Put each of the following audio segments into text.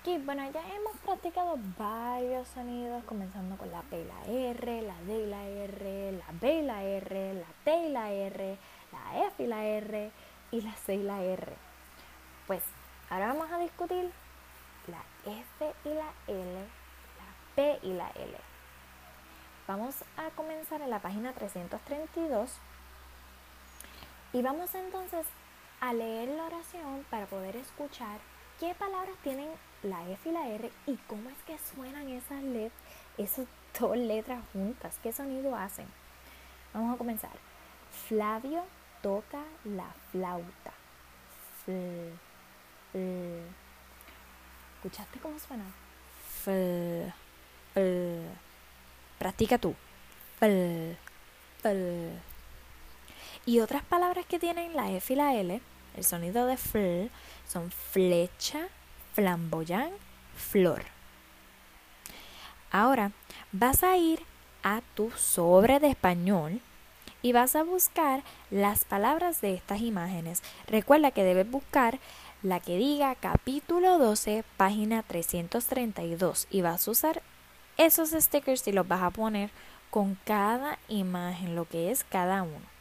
Ok, bueno, ya hemos practicado varios sonidos, comenzando con la P y la R, la D y la R, la B y la R, la T y la R, la F y la R y la C y la R. Pues ahora vamos a discutir la F y la L, la P y la L. Vamos a comenzar en la página 332 y vamos entonces a leer la oración para poder escuchar qué palabras tienen la F y la R y cómo es que suenan esas, let esas dos letras juntas, qué sonido hacen. Vamos a comenzar. Flavio toca la flauta. Fl, ¿Escuchaste cómo suena? Fl, Practica tú. Fl, y otras palabras que tienen la F y la L, el sonido de fl, son flecha, flamboyán, flor. Ahora vas a ir a tu sobre de español y vas a buscar las palabras de estas imágenes. Recuerda que debes buscar la que diga capítulo 12, página 332 y vas a usar esos stickers y los vas a poner con cada imagen, lo que es cada uno.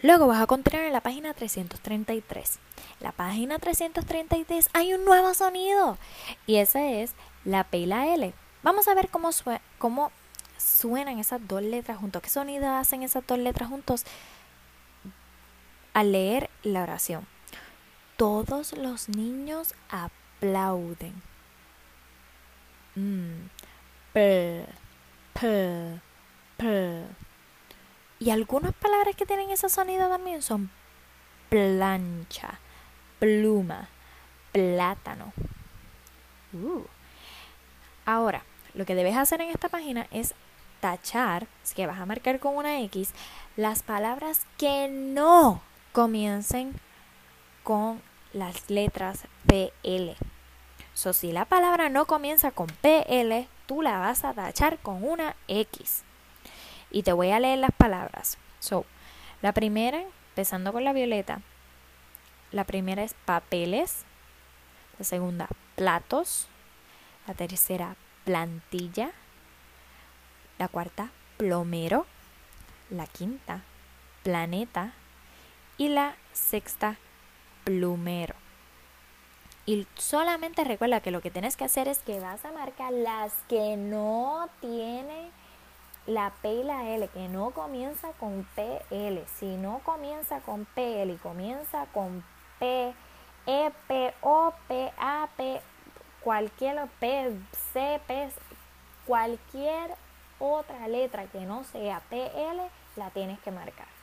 Luego vas a continuar en la página 333. La página 333 hay un nuevo sonido y ese es la P y la L. Vamos a ver cómo, cómo suenan esas dos letras juntos. ¿Qué sonido hacen esas dos letras juntos al leer la oración? Todos los niños aplauden. Mm. P, P, P. Y algunas palabras que tienen ese sonido también son plancha, pluma, plátano. Uh. Ahora, lo que debes hacer en esta página es tachar, así que vas a marcar con una X, las palabras que no comiencen con las letras PL. So, si la palabra no comienza con PL, tú la vas a tachar con una X y te voy a leer las palabras. So, la primera, empezando con la violeta, la primera es papeles, la segunda platos, la tercera plantilla, la cuarta plomero, la quinta planeta y la sexta plumero. Y solamente recuerda que lo que tienes que hacer es que vas a marcar las que no tienen la P y la L, que no comienza con PL. Si no comienza con PL y comienza con P, E, P, O, P, A, P, cualquier P, C, P, cualquier otra letra que no sea PL, la tienes que marcar.